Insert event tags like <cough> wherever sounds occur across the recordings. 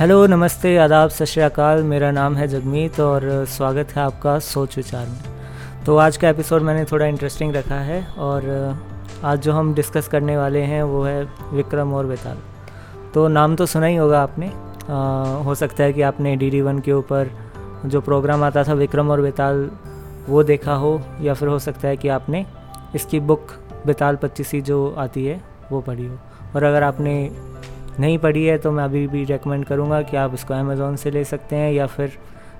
Hello नमस्ते आदाब सत श्रीकाल मेरा नाम है जगमीत और स्वागत है आपका सोच विचार में। तो आज का एपिसोड मैंने थोड़ा इंटरेस्टिंग रखा है और आज जो हम डिस्कस करने वाले हैं वो है विक्रम और बेताल। तो नाम तो सुना ही होगा आपने। आ, हो सकता है कि आपने डी डी वन के ऊपर जो प्रोग्राम आता था विक्रम और बेताल वो देखा हो या फिर हो सकता है कि आपने इसकी बुक बेताल पच्चीसी जो आती है वो पढ़ी हो। और अगर आपने नहीं पढ़ी है तो मैं अभी भी रेकमेंड करूँगा कि आप इसको अमेज़ोन से ले सकते हैं या फिर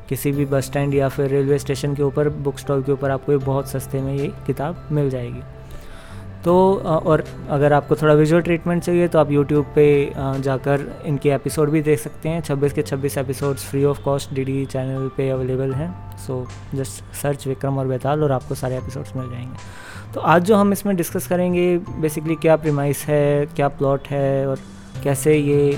किसी भी बस स्टैंड या फिर रेलवे स्टेशन के ऊपर बुक स्टॉल के ऊपर आपको बहुत सस्ते में ये किताब मिल जाएगी। तो और अगर आपको थोड़ा विजुअल ट्रीटमेंट चाहिए तो आप यूट्यूब पे जाकर इनके एपिसोड भी देख सकते हैं। 26 के 26 episodes free of cost the channel पे अवेलेबल हैं। सो जस्ट सर्च विक्रम और बेताल और आपको सारे एपिसोड्स मिल जाएँगे। तो आज जो हम इसमें डिस्कस करेंगे बेसिकली क्या प्रीमाइस है, क्या प्लॉट है और कैसे ये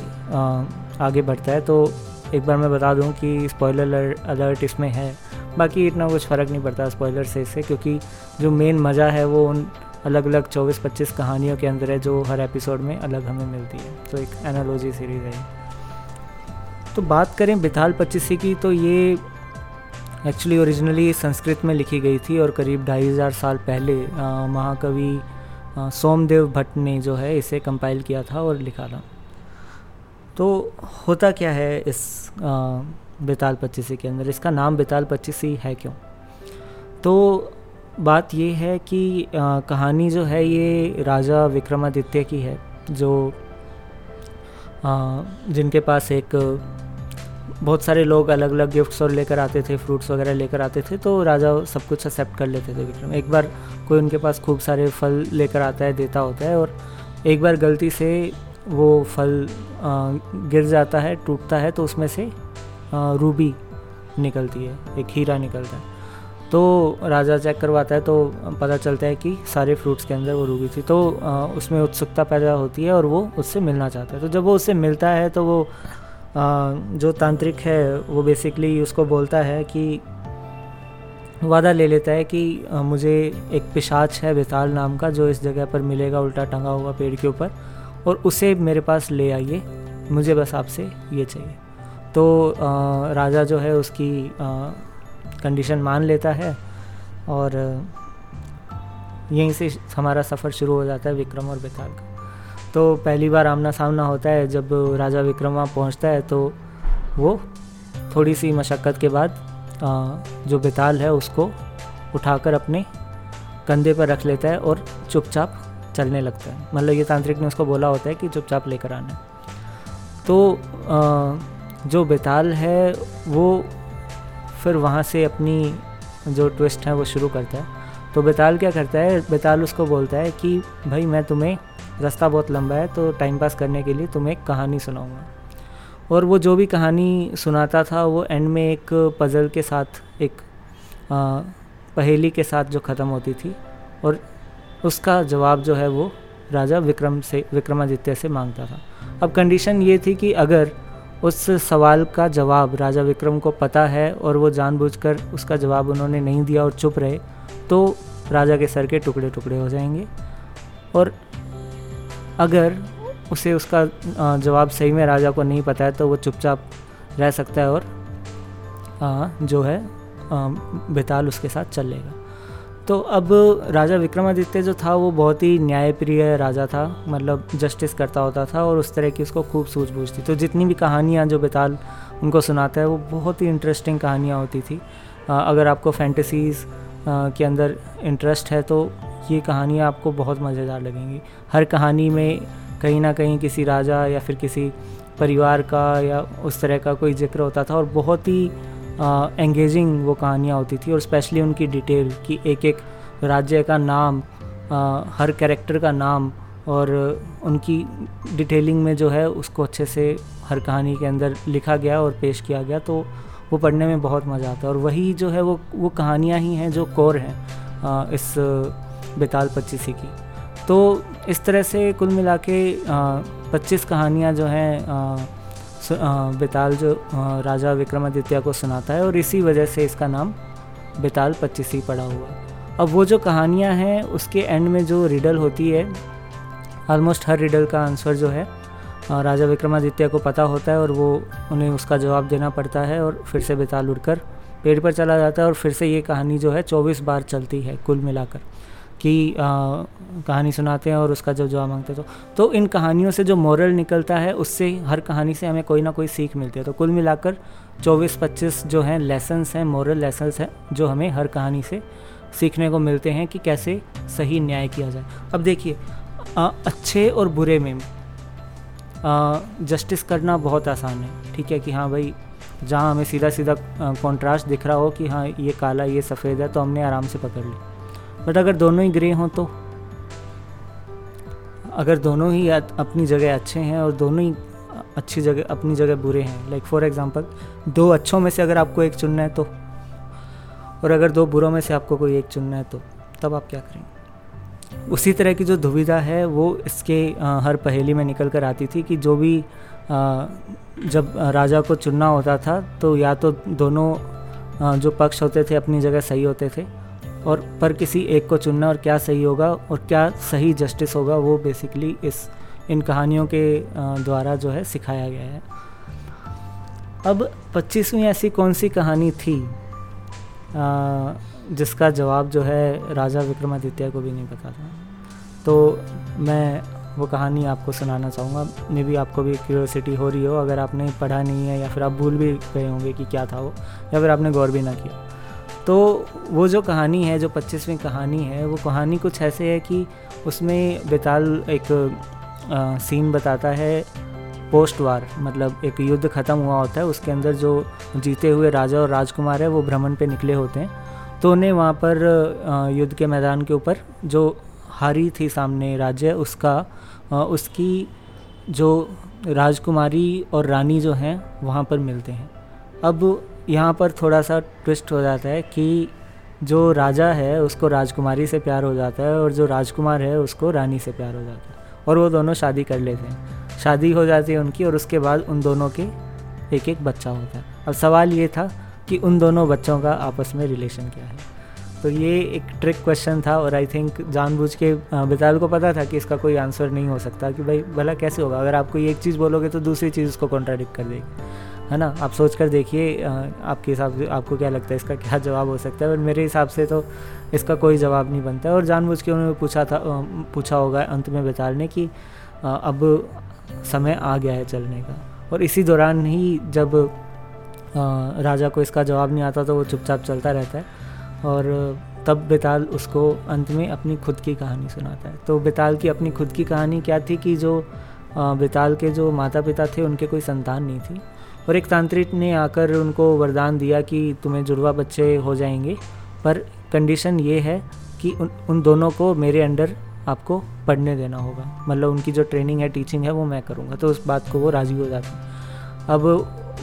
आगे बढ़ता है। तो एक बार मैं बता दूँ कि स्पॉयलर अलर्ट इसमें है। बाकी इतना कुछ फ़र्क नहीं पड़ता स्पॉयलर से इससे, क्योंकि जो मेन मज़ा है वो उन अलग अलग 24-25 कहानियों के अंदर है जो हर एपिसोड में अलग हमें मिलती है। तो एक एनालॉजी सीरीज़ है तो बात करें बिथाल पच्चीसी की तो ये एक्चुअली ओरिजिनली संस्कृत में लिखी गई थी और करीब ढाई हज़ार साल पहले महाकवि सोमदेव भट्ट ने जो है इसे कंपाइल किया था और लिखा था। तो होता क्या है इस बेताल पच्चीसी के अंदर? इसका नाम बेताल पच्चीसी है क्यों? तो बात ये है कि आ, कहानी जो है ये राजा विक्रमादित्य की है जो आ, जिनके पास एक बहुत सारे लोग अलग अलग गिफ्ट्स और लेकर आते थे फ्रूट्स वगैरह लेकर आते थे तो राजा सब कुछ एक्सेप्ट कर लेते थे विक्रम। एक बार कोई उनके पास खूब सारे फल लेकर आता है देता होता है और एक बार गलती से वो फल गिर जाता है, टूटता है तो उसमें से रूबी निकलती है, एक हीरा निकलता है। तो राजा चेक करवाता है तो पता चलता है कि सारे फ्रूट्स के अंदर वो रूबी थी। तो उसमें उत्सुकता पैदा होती है और वो उससे मिलना चाहता है। तो जब वो उससे मिलता है तो वो जो तांत्रिक है, वो बेसिकली उसको बोलता है कि, वादा ले लेता है कि मुझे एक पिशाच है, बेताल नाम का, जो इस जगह पर मिलेगा, उल्टा टंगा हुआ पेड़ के ऊपर। और उसे मेरे पास ले आइए मुझे बस आपसे ये चाहिए। तो आ, राजा जो है उसकी कंडीशन मान लेता है और यहीं से हमारा सफ़र शुरू हो जाता है विक्रम और बेताल का। तो पहली बार आमना सामना होता है जब राजा विक्रम वहाँ पहुँचता है तो वो थोड़ी सी मशक्क़त के बाद आ, जो बेताल है उसको उठाकर अपने कंधे पर रख लेता है और चुपचाप चलने लगता है। मतलब ये तांत्रिक ने उसको बोला होता है कि चुपचाप लेकर आना। तो जो बेताल है वो फिर वहाँ से अपनी जो ट्विस्ट है वो शुरू करता है। तो बेताल क्या करता है? बेताल उसको बोलता है कि भाई मैं तुम्हें रास्ता बहुत लंबा है तो टाइम पास करने के लिए तुम्हें एक कहानी सुनाऊँगा। और वो जो भी कहानी सुनाता था वो एंड में एक पज़ल के साथ एक आ, पहेली के साथ जो ख़त्म होती थी और उसका जवाब जो है वो राजा विक्रम से, विक्रमादित्य से माँगता था। अब कंडीशन ये थी कि अगर उस सवाल का जवाब राजा विक्रम को पता है और वो जानबूझकर उसका जवाब उन्होंने नहीं दिया और चुप रहे तो राजा के सर के टुकड़े टुकड़े हो जाएँगे। और अगर उसे उसका जवाब सही में राजा को नहीं पता है तो वो चुपचाप रह सकता है और जो है बेताल उसके साथ चलेगा तो अब राजा विक्रमादित्य जो था वो बहुत ही न्यायप्रिय राजा था मतलब जस्टिस करता होता था और उस तरह की उसको खूब सूझबूझ थी। तो जितनी भी कहानियाँ जो बेताल उनको सुनाता है वो बहुत ही इंटरेस्टिंग कहानियाँ होती थी। आ, अगर आपको फैंटसीज़ के अंदर इंटरेस्ट है तो ये कहानियाँ आपको बहुत मज़ेदार लगेंगी। हर कहानी में कहीं ना कहीं किसी राजा या फिर किसी परिवार का या उस तरह का कोई ज़िक्र होता था और बहुत ही एंगेजिंग वो कहानियाँ होती थी और स्पेशली उनकी डिटेल कि एक एक राज्य का नाम आ, हर कैरेक्टर का नाम और उनकी डिटेलिंग में जो है उसको अच्छे से हर कहानी के अंदर लिखा गया और पेश किया गया तो वो पढ़ने में बहुत मज़ा आता है। और वही जो है वो वो कहानियाँ ही हैं जो कोर हैं इस बेताल पच्चीसी की। तो इस तरह से कुल मिला के पच्चीस कहानियाँ जो हैं बेताल जो राजा विक्रमादित्य को सुनाता है और इसी वजह से इसका नाम बेताल पच्चीसी पड़ा हुआ। अब वो जो कहानियाँ हैं, उसके एंड में जो रिडल होती है ऑलमोस्ट हर रिडल का आंसर जो है राजा विक्रमादित्य को पता होता है और वो उन्हें उसका जवाब देना पड़ता है और फिर से बेताल उड़कर पेड़ पर चला जाता है और फिर से ये कहानी जो है, चौबीस बार चलती है कुल मिलाकर। कि कहानी सुनाते हैं और उसका जो जवाब मांगते हैं तो तो इन कहानियों से जो मॉरल निकलता है, उससे हर कहानी से हमें कोई ना कोई सीख मिलती है। तो कुल मिलाकर 24-25 जो हैं लेसन्स हैं मॉरल लेसन्स हैं, जो हमें हर कहानी से सीखने को मिलते हैं कि कैसे सही न्याय किया जाए। अब देखिए अच्छे और बुरे में जस्टिस करना बहुत आसान है। ठीक है कि हाँ भाई, जहाँ हमें सीधा सीधा कॉन्ट्रास्ट दिख रहा हो कि हाँ ये काला, ये सफ़ेद है तो हमने आराम से पकड़ ली बट अगर दोनों ही ग्रे हों तो? अगर दोनों ही अपनी जगह अच्छे हैं और दोनों ही अच्छी जगह अपनी जगह बुरे हैं लाइक फॉर एग्ज़ाम्पल दो अच्छों में से अगर आपको एक चुनना है तो? और अगर दो बुरों में से आपको कोई एक चुनना है तो? तब आप क्या करेंगे? उसी तरह की जो दुविधा है, वो इसके हर पहेली में निकल कर आती थी कि जो भी जब राजा को चुनना होता था तो या तो दोनों जो पक्ष होते थे अपनी जगह सही होते थे और पर किसी एक को चुनना और क्या सही होगा और क्या सही जस्टिस होगा वो बेसिकली इस इन कहानियों के द्वारा जो है सिखाया गया है। अब पच्चीसवीं ऐसी कौन सी कहानी थी आ, जिसका जवाब जो है राजा विक्रमादित्य को भी नहीं पता था? तो मैं वो कहानी आपको सुनाना चाहूँगा। मे भी आपको भी क्यूरोसिटी हो रही हो अगर आपने पढ़ा नहीं है या फिर आप भूल भी गए होंगे कि क्या था वो या फिर आपने गौर भी ना किया। तो वो जो कहानी है जो पच्चीसवीं कहानी है वो कहानी कुछ ऐसे है कि उसमें बेताल एक आ, सीन बताता है पोस्ट वार मतलब एक युद्ध ख़त्म हुआ होता है उसके अंदर जो जीते हुए राजा और राजकुमार है वो भ्रमण पे निकले होते हैं। तो उन्हें वहाँ पर युद्ध के मैदान के ऊपर जो हारी थी सामने राज्य उसका उसकी जो राजकुमारी और रानी जो हैं वहाँ पर मिलते हैं। अब यहाँ पर थोड़ा सा ट्विस्ट हो जाता है कि जो राजा है, उसको राजकुमारी से प्यार हो जाता है और जो राजकुमार है, उसको रानी से प्यार हो जाता है। और वो दोनों शादी कर लेते हैं। शादी हो जाती है उनकी और उसके बाद उन दोनों के एक एक बच्चा होता है। अब सवाल ये था कि उन दोनों बच्चों का आपस में रिलेशन क्या है? तो ये एक ट्रिक क्वेश्चन था और आई थिंक जानबूझ के बिताल को पता था कि इसका कोई आंसर नहीं हो सकता कि भाई, भला कैसे होगा? अगर आप कोई एक चीज़ बोलोगे तो दूसरी चीज़ उसको कॉन्ट्राडिक्ट कर देगी। है ना? आप सोच कर देखिए आपके हिसाब से आपको क्या लगता है, इसका क्या जवाब हो सकता है? और मेरे हिसाब से तो इसका कोई जवाब नहीं बनता। है और जानबूझ के उन्होंने पूछा था पूछा होगा अंत में बेताल ने कि अब समय आ गया है चलने का। और इसी दौरान ही जब राजा को इसका जवाब नहीं आता तो वो चुपचाप चलता रहता है। और तब बेताल उसको अंत में अपनी खुद की कहानी सुनाता है। तो बेताल की अपनी खुद की कहानी क्या थी कि जो बेताल के जो माता पिता थे, उनके कोई संतान नहीं थी। और एक तांत्रिक ने आकर उनको वरदान दिया कि तुम्हें जुड़वा बच्चे हो जाएँगे। पर कंडीशन ये है कि उन उन दोनों को मेरे अंडर आपको पढ़ने देना होगा। मतलब उनकी जो ट्रेनिंग है, टीचिंग है, वो मैं करूँगा। तो उस बात को वो राज़ी हो जाते अब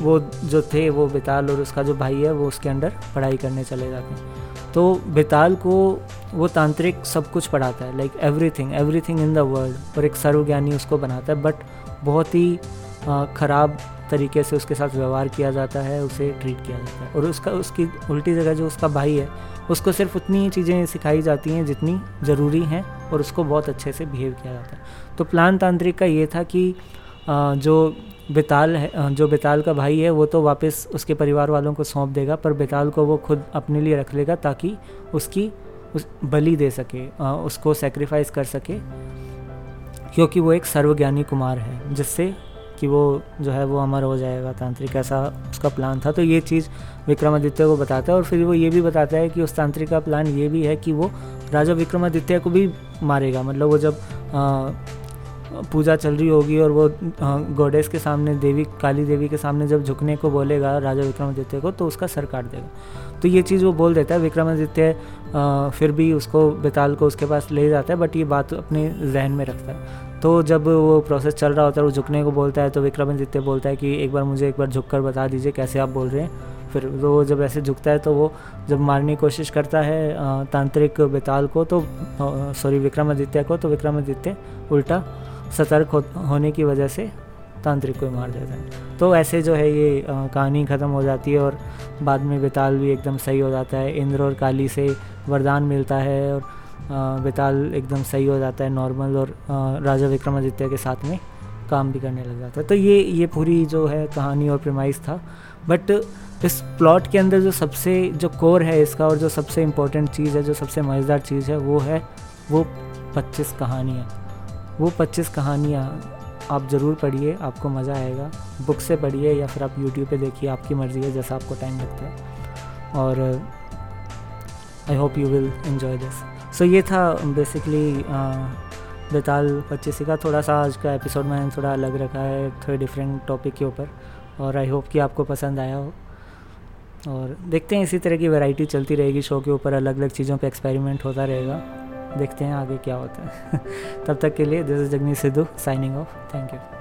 वो जो थे, वो बेताल और उसका जो भाई है, वो उसके अंडर पढ़ाई करने चले जाते हैं। तो बेताल को वो तांत्रिक सब कुछ पढ़ाता है like everything everything in the world और एक सर्वज्ञानी उसको बनाता है बट बहुत ही ख़राब तरीके से उसके साथ व्यवहार किया जाता है, उसे ट्रीट किया जाता है। और उसका, उसकी उल्टी जगह जो उसका भाई है, उसको सिर्फ़ उतनी ही चीज़ें सिखाई जाती हैं जितनी ज़रूरी हैं और उसको बहुत अच्छे से बिहेव किया जाता है। तो प्लान तांत्रिक का ये था कि जो बेताल है जो बेताल का भाई है, वो तो वापस उसके परिवार वालों को सौंप देगा, पर बेताल को वो खुद अपने लिए रख लेगा ताकि उसकी उस बलि दे सके उसको सेक्रीफाइस कर सके, क्योंकि वो एक सर्वज्ञानी कुमार है, जिससे कि वो जो है वो अमर हो जाएगा तांत्रिक ऐसा उसका प्लान था। तो ये चीज़ विक्रमादित्य को बताता है और फिर वो ये भी बताता है कि उस तांत्रिक का प्लान ये भी है कि वो राजा विक्रमादित्य को भी मारेगा। मतलब वो जब आ, पूजा चल रही होगी और वो गोडेस के सामने देवी काली देवी के सामने जब झुकने को बोलेगा राजा विक्रमादित्य को तो उसका सर काट देगा। तो ये चीज़ वो बोल देता है। विक्रमादित्य फिर भी उसको बेताल को उसके पास ले जाता है बट ये बात अपने जहन में रखता है। तो जब वो प्रोसेस चल रहा होता है वो झुकने को बोलता है तो विक्रमादित्य बोलता है कि एक बार मुझे एक बार झुक कर बता दीजिए कैसे आप बोल रहे हैं। फिर वो जब ऐसे झुकता है तो वो जब मारने की कोशिश करता है तांत्रिक बेताल को तो सॉरी विक्रमादित्य को तो विक्रमादित्य उल्टा सतर्क हो, होने की वजह से तांत्रिक को मार देता है। तो ऐसे जो है ये कहानी ख़त्म हो जाती है और बाद में बेताल भी एकदम सही हो जाता है। इंद्र और काली से वरदान मिलता है और बेताल एकदम सही हो जाता है नॉर्मल और राजा विक्रमादित्य के साथ में काम भी करने लग जाता है। तो ये ये पूरी जो है कहानी और प्रेमाइस था। बट इस प्लॉट के अंदर जो सबसे, जो कोर है इसका और जो सबसे इम्पोर्टेंट चीज़ है, जो सबसे मज़ेदार चीज़ है, वो है, वो पच्चीस कहानियाँ। वो पच्चीस कहानियाँ आप ज़रूर पढ़िए, आपको मज़ा आएगा। बुक से पढ़िए या फिर आप यूट्यूब पे देखिए, आपकी मर्ज़ी है, जैसा आपको टाइम लगता है। और I hope you will enjoy this so ये था बेसिकली बेताल पच्चीसी का थोड़ा सा आज का एपिसोड मैंने थोड़ा अलग रखा है, थोड़े डिफरेंट टॉपिक के ऊपर और आई होप कि आपको पसंद आया हो। और देखते हैं इसी तरह की वैरायटी चलती रहेगी शो के ऊपर अलग अलग चीज़ों पे एक्सपेरिमेंट होता रहेगा। देखते हैं आगे क्या होता है। <laughs> तब तक के लिए this is Jagni Sidhu signing off thank you